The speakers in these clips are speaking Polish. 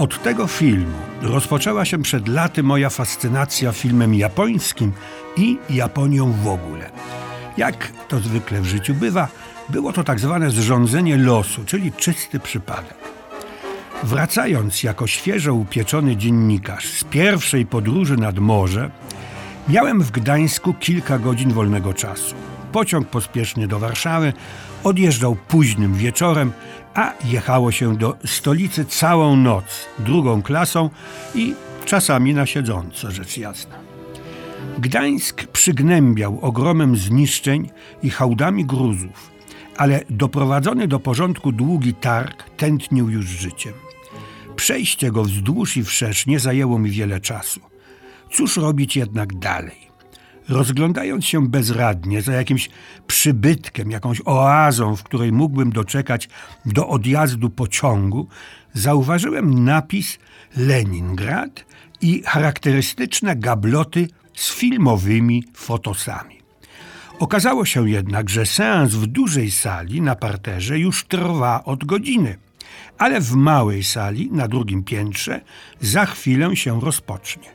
Od tego filmu rozpoczęła się przed laty moja fascynacja filmem japońskim i Japonią w ogóle. Jak to zwykle w życiu bywa, było to tak zwane zrządzenie losu, czyli czysty przypadek. Wracając jako świeżo upieczony dziennikarz z pierwszej podróży nad morze, miałem w Gdańsku kilka godzin wolnego czasu. Pociąg pospieszny do Warszawy odjeżdżał późnym wieczorem, a jechało się do stolicy całą noc, drugą klasą i czasami na siedząco, rzecz jasna. Gdańsk przygnębiał ogromem zniszczeń i hałdami gruzów, ale doprowadzony do porządku długi targ tętnił już życiem. Przejście go wzdłuż i wszerz nie zajęło mi wiele czasu. Cóż robić jednak dalej? Rozglądając się bezradnie za jakimś przybytkiem, jakąś oazą, w której mógłbym doczekać do odjazdu pociągu, zauważyłem napis Leningrad i charakterystyczne gabloty z filmowymi fotosami. Okazało się jednak, że seans w dużej sali na parterze już trwa od godziny, ale w małej sali na drugim piętrze za chwilę się rozpocznie.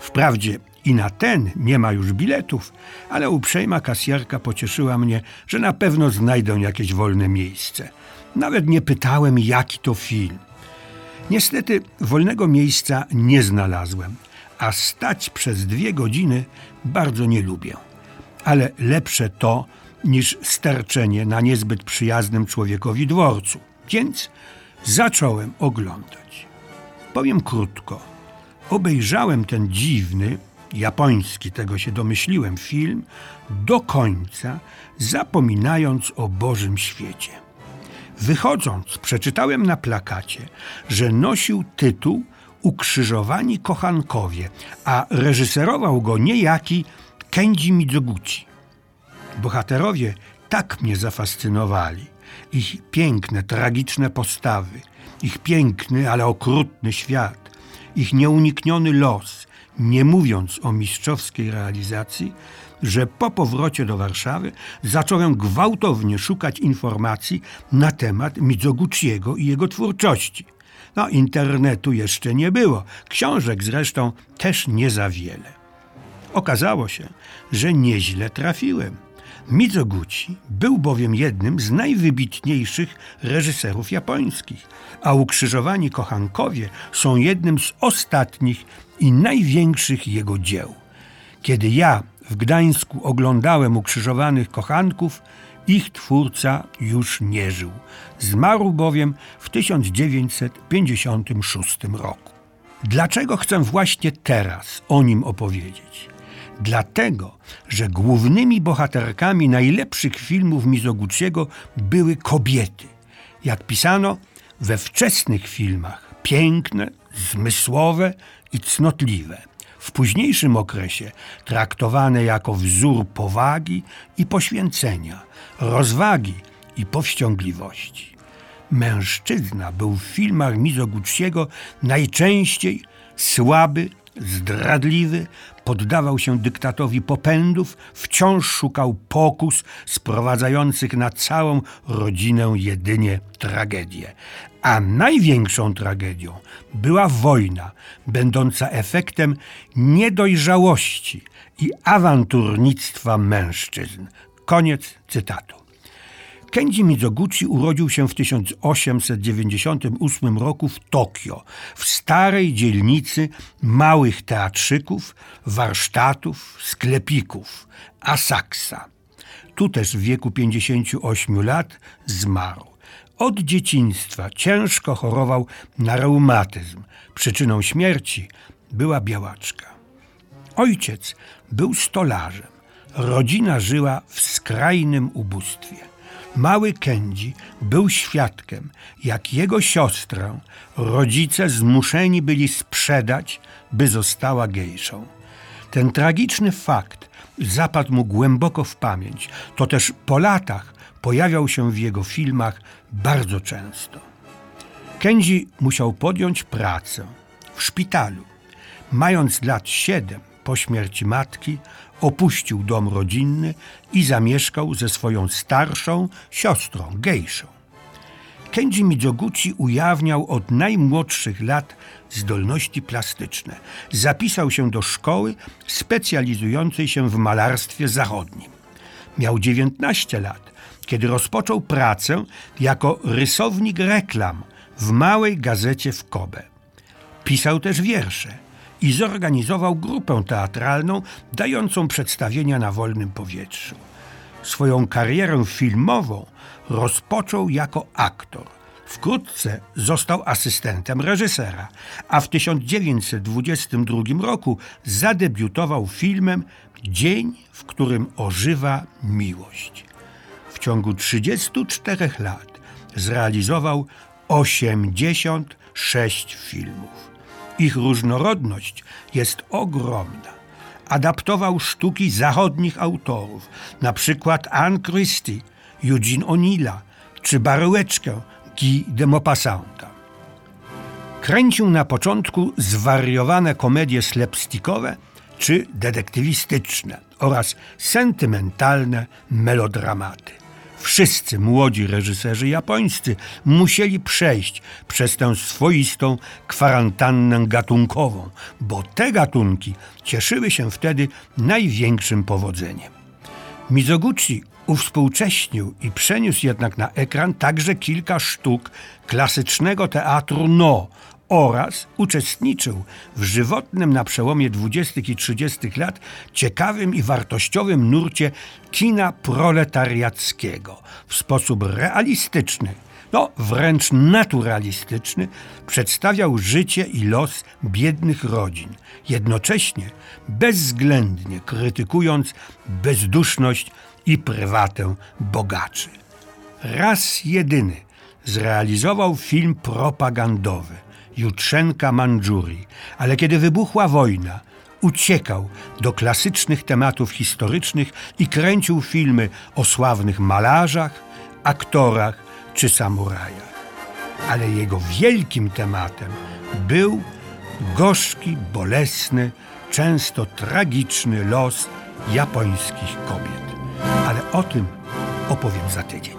Wprawdzie i na ten nie ma już biletów, ale uprzejma kasjerka pocieszyła mnie, że na pewno znajdę jakieś wolne miejsce. Nawet nie pytałem, jaki to film. Niestety wolnego miejsca nie znalazłem, a stać przez dwie godziny bardzo nie lubię. Ale lepsze to niż sterczenie na niezbyt przyjaznym człowiekowi dworcu. Więc zacząłem oglądać. Powiem krótko. Obejrzałem ten dziwny, japoński, tego się domyśliłem, film do końca, zapominając o Bożym świecie. Wychodząc, przeczytałem na plakacie, że nosił tytuł Ukrzyżowani kochankowie, a reżyserował go niejaki Kenji Mizoguchi. Bohaterowie tak mnie zafascynowali. Ich piękne, tragiczne postawy, ich piękny, ale okrutny świat, ich nieunikniony los, nie mówiąc o mistrzowskiej realizacji, że po powrocie do Warszawy zacząłem gwałtownie szukać informacji na temat Mizoguchiego i jego twórczości. No, internetu jeszcze nie było, książek zresztą też nie za wiele. Okazało się, że nieźle trafiłem. Mizoguchi był bowiem jednym z najwybitniejszych reżyserów japońskich, a ukrzyżowani kochankowie są jednym z ostatnich i największych jego dzieł. Kiedy ja w Gdańsku oglądałem ukrzyżowanych kochanków, ich twórca już nie żył. Zmarł bowiem w 1956 roku. Dlaczego chcę właśnie teraz o nim opowiedzieć? Dlatego, że głównymi bohaterkami najlepszych filmów Mizoguchiego były kobiety. Jak pisano, we wczesnych filmach piękne, zmysłowe i cnotliwe. W późniejszym okresie traktowane jako wzór powagi i poświęcenia, rozwagi i powściągliwości. Mężczyzna był w filmach Mizoguchiego najczęściej słaby, zdradliwy, poddawał się dyktatowi popędów, wciąż szukał pokus sprowadzających na całą rodzinę jedynie tragedię. A największą tragedią była wojna, będąca efektem niedojrzałości i awanturnictwa mężczyzn. Koniec cytatu. Kenji Mizoguchi urodził się w 1898 roku w Tokio, w starej dzielnicy małych teatrzyków, warsztatów, sklepików, Asaksa. Tu też w wieku 58 lat zmarł. Od dzieciństwa ciężko chorował na reumatyzm. Przyczyną śmierci była białaczka. Ojciec był stolarzem. Rodzina żyła w skrajnym ubóstwie. Mały Kędzi był świadkiem, jak jego siostrę rodzice zmuszeni byli sprzedać, by została gejszą. Ten tragiczny fakt zapadł mu głęboko w pamięć. To też po latach pojawiał się w jego filmach bardzo często. Kędzi musiał podjąć pracę w szpitalu. Mając lat siedem po śmierci matki, opuścił dom rodzinny i zamieszkał ze swoją starszą siostrą, gejszą. Kenji Mizoguchi ujawniał od najmłodszych lat zdolności plastyczne. Zapisał się do szkoły specjalizującej się w malarstwie zachodnim. Miał 19 lat, kiedy rozpoczął pracę jako rysownik reklam w małej gazecie w Kobe. Pisał też wiersze i zorganizował grupę teatralną dającą przedstawienia na wolnym powietrzu. Swoją karierę filmową rozpoczął jako aktor. Wkrótce został asystentem reżysera, a w 1922 roku zadebiutował filmem Dzień, w którym ożywa miłość. W ciągu 34 lat zrealizował 86 filmów. Ich różnorodność jest ogromna. Adaptował sztuki zachodnich autorów, na przykład Anne Christie, Eugene O'Neilla czy Baryłeczkę Guy de Maupassanta. Kręcił na początku zwariowane komedie slapstickowe czy detektywistyczne oraz sentymentalne melodramaty. Wszyscy młodzi reżyserzy japońscy musieli przejść przez tę swoistą kwarantannę gatunkową, bo te gatunki cieszyły się wtedy największym powodzeniem. Mizoguchi uwspółcześnił i przeniósł jednak na ekran także kilka sztuk klasycznego teatru No oraz uczestniczył w żywotnym na przełomie 20. i 30. lat ciekawym i wartościowym nurcie kina proletariackiego w sposób realistyczny, no wręcz naturalistyczny, przedstawiał życie i los biednych rodzin, jednocześnie bezwzględnie krytykując bezduszność i prywatę bogaczy. Raz jedyny zrealizował film propagandowy Jutrzenka Mandżurii, ale kiedy wybuchła wojna, uciekał do klasycznych tematów historycznych i kręcił filmy o sławnych malarzach, aktorach czy samurajach. Ale jego wielkim tematem był gorzki, bolesny, często tragiczny los japońskich kobiet. Ale o tym opowiem za tydzień.